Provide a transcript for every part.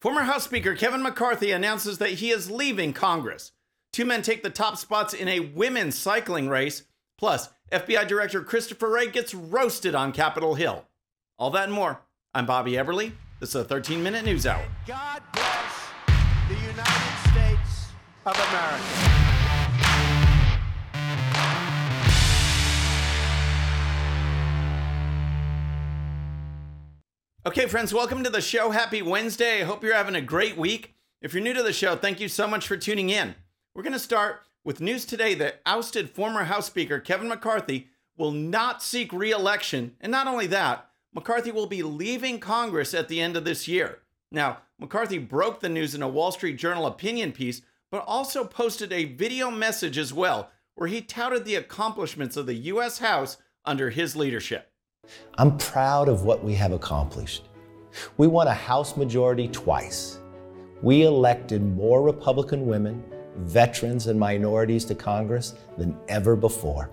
Former House Speaker Kevin McCarthy announces that he is leaving Congress. Two men take the top spots in a women's cycling race. Plus, FBI Director Christopher Wray gets roasted on Capitol Hill. All that and more. I'm Bobby Eberle. This is a 13 minute news hour. God bless the United States of America. Okay, friends, welcome to the show. Happy Wednesday. I hope you're having a great week. If you're new to the show, thank you so much for tuning in. We're going to start with news today that ousted former House Speaker Kevin McCarthy will not seek re election. And not only that, McCarthy will be leaving Congress at the end of this year. Now, McCarthy broke the news in a Wall Street Journal opinion piece, but also posted a video message as well, where he touted the accomplishments of the U.S. House under his leadership. I'm proud of what we have accomplished. We won a House majority twice. We elected more Republican women, veterans, and minorities to Congress than ever before.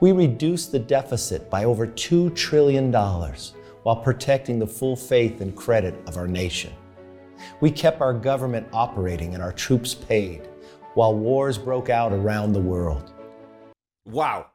We reduced the deficit by over $2 trillion while protecting the full faith and credit of our nation. We kept our government operating and our troops paid while wars broke out around the world. Wow.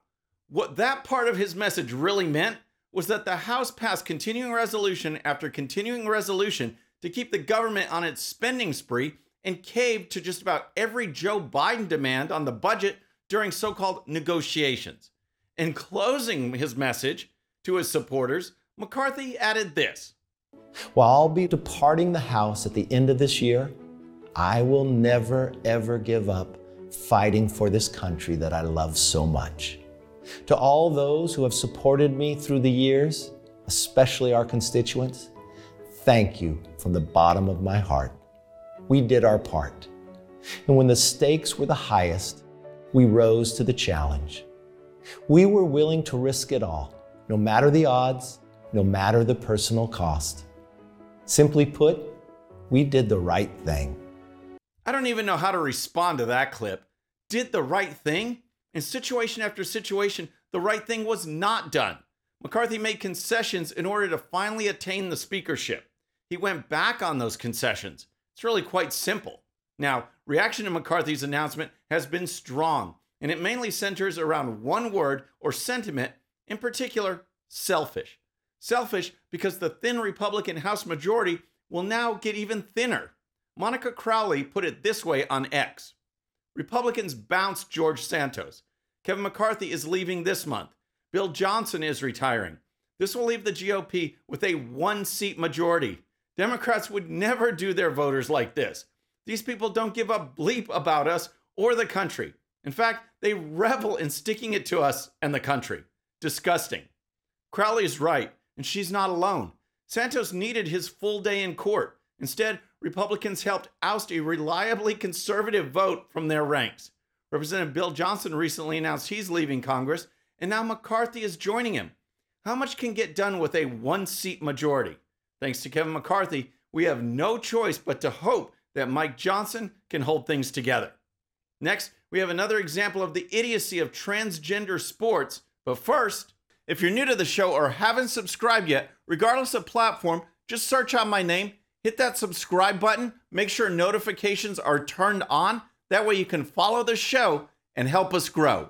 What that part of his message really meant was that the House passed continuing resolution after continuing resolution to keep the government on its spending spree and caved to just about every Joe Biden demand on the budget during so called negotiations. In closing his message to his supporters, McCarthy added this While I'll be departing the House at the end of this year, I will never, ever give up fighting for this country that I love so much. To all those who have supported me through the years, especially our constituents, thank you from the bottom of my heart. We did our part. And when the stakes were the highest, we rose to the challenge. We were willing to risk it all, no matter the odds, no matter the personal cost. Simply put, we did the right thing. I don't even know how to respond to that clip. Did the right thing? In situation after situation, the right thing was not done. McCarthy made concessions in order to finally attain the speakership. He went back on those concessions. It's really quite simple. Now, reaction to McCarthy's announcement has been strong, and it mainly centers around one word or sentiment, in particular, selfish. Selfish because the thin Republican House majority will now get even thinner. Monica Crowley put it this way on X Republicans bounced George Santos. Kevin McCarthy is leaving this month. Bill Johnson is retiring. This will leave the GOP with a one seat majority. Democrats would never do their voters like this. These people don't give a bleep about us or the country. In fact, they revel in sticking it to us and the country. Disgusting. Crowley is right, and she's not alone. Santos needed his full day in court. Instead, Republicans helped oust a reliably conservative vote from their ranks. Representative Bill Johnson recently announced he's leaving Congress, and now McCarthy is joining him. How much can get done with a one seat majority? Thanks to Kevin McCarthy, we have no choice but to hope that Mike Johnson can hold things together. Next, we have another example of the idiocy of transgender sports. But first, if you're new to the show or haven't subscribed yet, regardless of platform, just search out my name hit that subscribe button. Make sure notifications are turned on. That way you can follow the show and help us grow.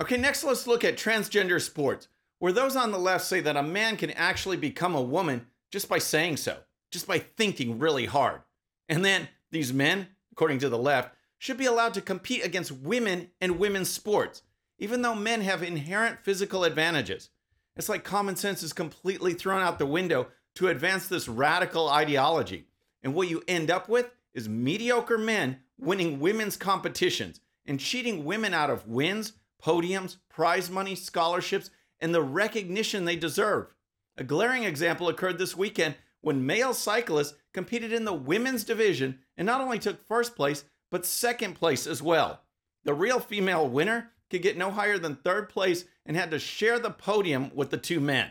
Okay, next let's look at transgender sports, where those on the left say that a man can actually become a woman just by saying so, just by thinking really hard. And then these men, according to the left, should be allowed to compete against women in women's sports, even though men have inherent physical advantages. It's like common sense is completely thrown out the window to advance this radical ideology. And what you end up with is mediocre men winning women's competitions and cheating women out of wins, podiums, prize money, scholarships, and the recognition they deserve. A glaring example occurred this weekend when male cyclists competed in the women's division and not only took first place, but second place as well. The real female winner could get no higher than third place and had to share the podium with the two men.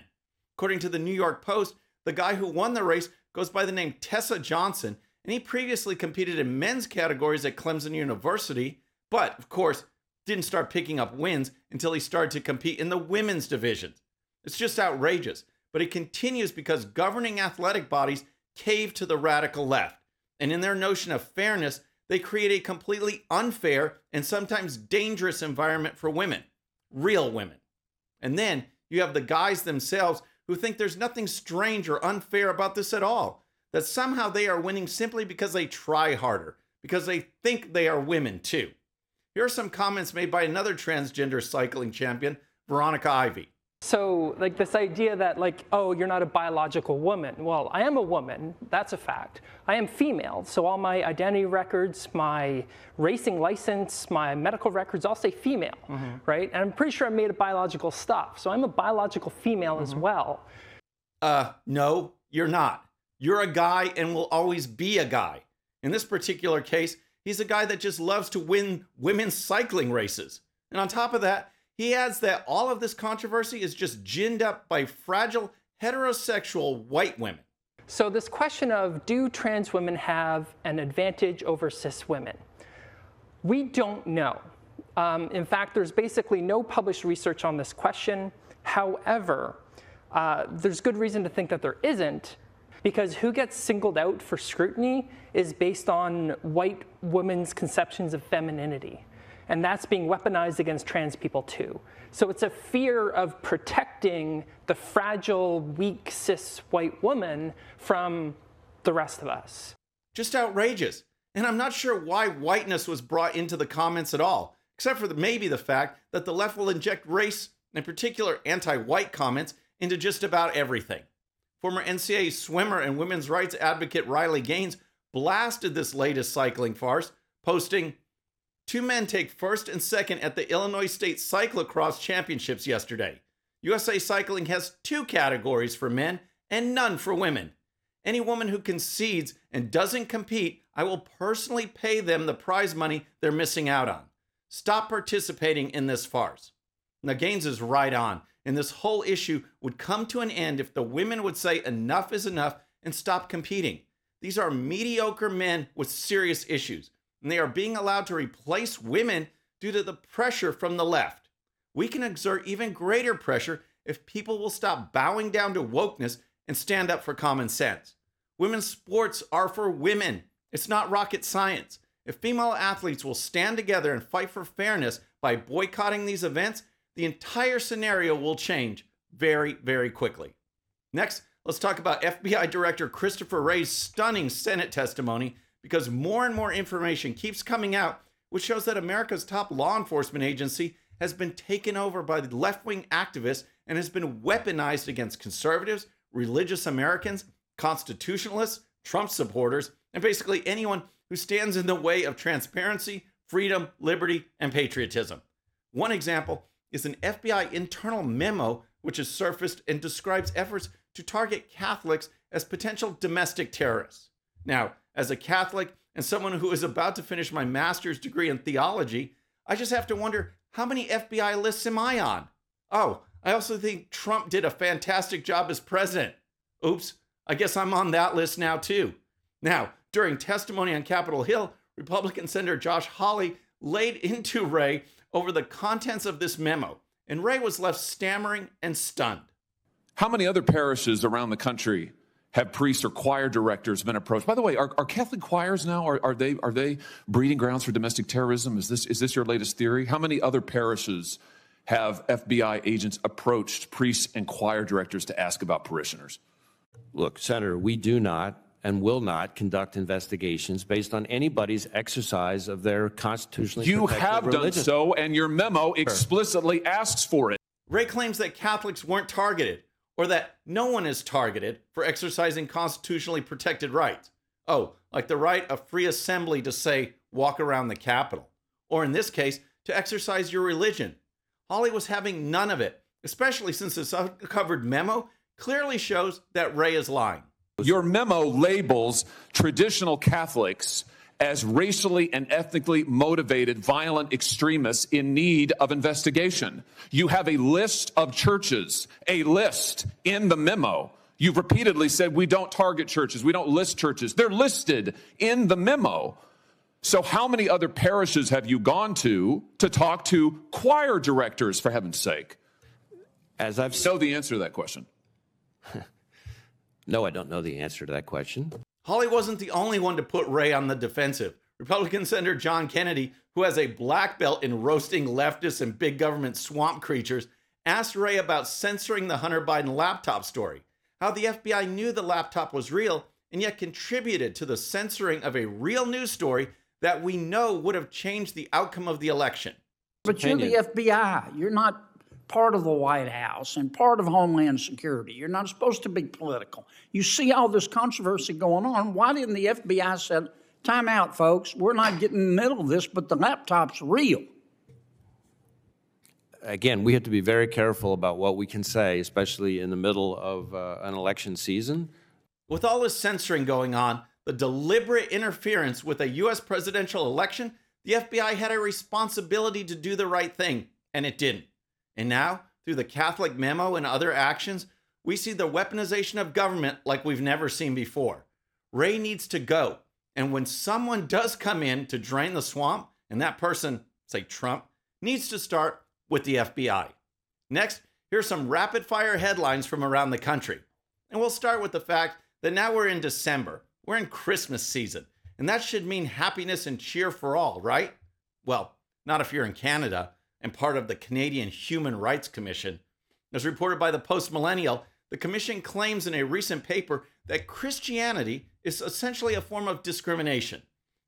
According to the New York Post, the guy who won the race goes by the name Tessa Johnson, and he previously competed in men's categories at Clemson University, but of course, didn't start picking up wins until he started to compete in the women's divisions. It's just outrageous, but it continues because governing athletic bodies cave to the radical left. And in their notion of fairness, they create a completely unfair and sometimes dangerous environment for women, real women. And then you have the guys themselves who think there's nothing strange or unfair about this at all, that somehow they are winning simply because they try harder, because they think they are women too. Here are some comments made by another transgender cycling champion, Veronica Ivy. So, like this idea that, like, oh, you're not a biological woman. Well, I am a woman. That's a fact. I am female. So, all my identity records, my racing license, my medical records all say female, mm-hmm. right? And I'm pretty sure I'm made of biological stuff. So, I'm a biological female mm-hmm. as well. Uh, no, you're not. You're a guy and will always be a guy. In this particular case, he's a guy that just loves to win women's cycling races. And on top of that, he adds that all of this controversy is just ginned up by fragile heterosexual white women. So, this question of do trans women have an advantage over cis women? We don't know. Um, in fact, there's basically no published research on this question. However, uh, there's good reason to think that there isn't, because who gets singled out for scrutiny is based on white women's conceptions of femininity and that's being weaponized against trans people too. So it's a fear of protecting the fragile, weak, cis white woman from the rest of us. Just outrageous. And I'm not sure why whiteness was brought into the comments at all, except for the, maybe the fact that the left will inject race, in particular anti white comments, into just about everything. Former NCAA swimmer and women's rights advocate Riley Gaines blasted this latest cycling farce, posting, Two men take first and second at the Illinois State Cyclocross Championships yesterday. USA Cycling has two categories for men and none for women. Any woman who concedes and doesn't compete, I will personally pay them the prize money they're missing out on. Stop participating in this farce. Now, Gaines is right on, and this whole issue would come to an end if the women would say enough is enough and stop competing. These are mediocre men with serious issues and they are being allowed to replace women due to the pressure from the left. We can exert even greater pressure if people will stop bowing down to wokeness and stand up for common sense. Women's sports are for women. It's not rocket science. If female athletes will stand together and fight for fairness by boycotting these events, the entire scenario will change very, very quickly. Next, let's talk about FBI Director Christopher Wray's stunning Senate testimony because more and more information keeps coming out, which shows that America's top law enforcement agency has been taken over by left wing activists and has been weaponized against conservatives, religious Americans, constitutionalists, Trump supporters, and basically anyone who stands in the way of transparency, freedom, liberty, and patriotism. One example is an FBI internal memo which has surfaced and describes efforts to target Catholics as potential domestic terrorists. Now, as a Catholic and someone who is about to finish my master's degree in theology, I just have to wonder how many FBI lists am I on? Oh, I also think Trump did a fantastic job as president. Oops, I guess I'm on that list now too. Now, during testimony on Capitol Hill, Republican Senator Josh Hawley laid into Wray over the contents of this memo, and Wray was left stammering and stunned. How many other parishes around the country have priests or choir directors been approached? By the way, are, are Catholic choirs now are, are they are they breeding grounds for domestic terrorism? Is this is this your latest theory? How many other parishes have FBI agents approached priests and choir directors to ask about parishioners? Look, Senator, we do not and will not conduct investigations based on anybody's exercise of their constitutionally you have religion. done so, and your memo explicitly asks for it. Wray claims that Catholics weren't targeted or that no one is targeted for exercising constitutionally protected rights. Oh, like the right of free assembly to say, walk around the Capitol, or in this case, to exercise your religion. Hawley was having none of it, especially since this uncovered memo clearly shows that Wray is lying. Your memo labels traditional Catholics as racially and ethnically motivated violent extremists in need of investigation. You have a list of churches, a list in the memo. You've repeatedly said we don't target churches, we don't list churches. They're listed in the memo. So, how many other parishes have you gone to to talk to choir directors, for heaven's sake? As I've know the answer to that question. No, I don't know the answer to that question. Hawley wasn't the only one to put Wray on the defensive. Republican Senator John Kennedy, who has a black belt in roasting leftists and big government swamp creatures, asked Wray about censoring the Hunter Biden laptop story, how the FBI knew the laptop was real and yet contributed to the censoring of a real news story that we know would have changed the outcome of the election. But you're the FBI. You're not part of the White House and part of Homeland Security. You're not supposed to be political. You see all this controversy going on. Why didn't the FBI say, time out, folks, we're not getting in the middle of this, but the laptop's real? Again, we have to be very careful about what we can say, especially in the middle of uh, an election season. With all this censoring going on, the deliberate interference with a U.S. presidential election, the FBI had a responsibility to do the right thing, and it didn't. And now, through the Catholic memo and other actions, we see the weaponization of government like we've never seen before. Wray needs to go. And when someone does come in to drain the swamp, and that person, say Trump, needs to start with the FBI. Next, here's some rapid fire headlines from around the country. And we'll start with the fact that now we're in December. We're in Christmas season. And that should mean happiness and cheer for all, right? Well, not if you're in Canada and part of the Canadian Human Rights Commission. As reported by the Post Millennial, the Commission claims in a recent paper that Christianity is essentially a form of discrimination.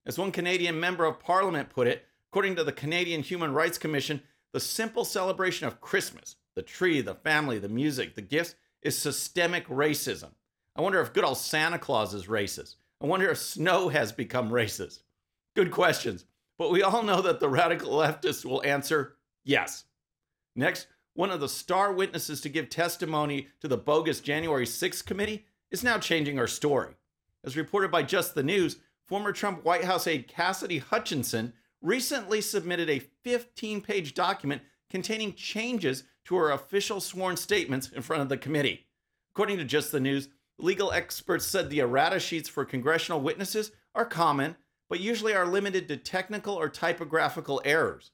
As one Canadian member of parliament put it, according to the Canadian Human Rights Commission, the simple celebration of Christmas, the tree, the family, the music, the gifts, is systemic racism. I wonder if good old Santa Claus is racist. I wonder if snow has become racist. Good questions. But we all know that the radical leftists will answer yes. Next, one of the star witnesses to give testimony to the bogus January 6th committee is now changing her story. As reported by Just the News, former Trump White House aide Cassidy Hutchinson recently submitted a 15 page document containing changes to her official sworn statements in front of the committee. According to Just the News, legal experts said the errata sheets for congressional witnesses are common, but usually are limited to technical or typographical errors.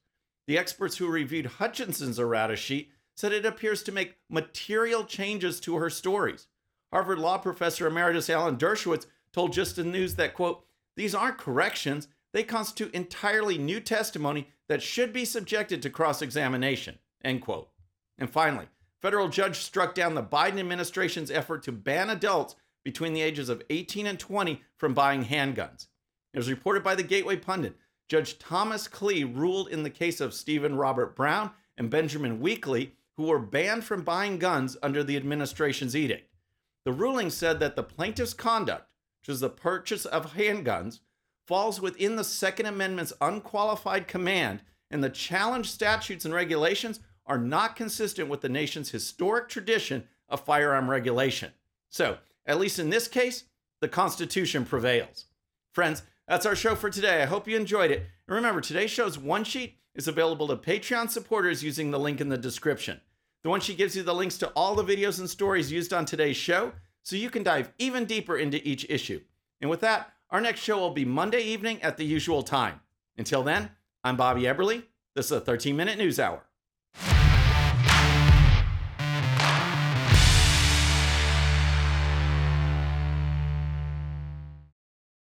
The experts who reviewed Hutchinson's errata sheet said it appears to make material changes to her stories. Harvard Law professor emeritus Alan Dershowitz told Just the News that, quote, these aren't corrections, they constitute entirely new testimony that should be subjected to cross examination, end quote. And finally, federal judge struck down the Biden administration's effort to ban adults between the ages of 18 and 20 from buying handguns. It was reported by the Gateway Pundit. Judge Thomas Kleeh ruled in the case of Stephen Robert Brown and Benjamin Weakley, who were banned from buying guns under the administration's edict. The ruling said that the plaintiff's conduct, which is the purchase of handguns, falls within the Second Amendment's unqualified command, and the challenged statutes and regulations are not consistent with the nation's historic tradition of firearm regulation. So, at least in this case, the Constitution prevails. Friends, that's our show for today. I hope you enjoyed it. And remember, today's show's one sheet is available to Patreon supporters using the link in the description. The one sheet gives you the links to all the videos and stories used on today's show, so you can dive even deeper into each issue. And with that, our next show will be Monday evening at the usual time. Until then, I'm Bobby Eberle. This is a 13 minute news hour.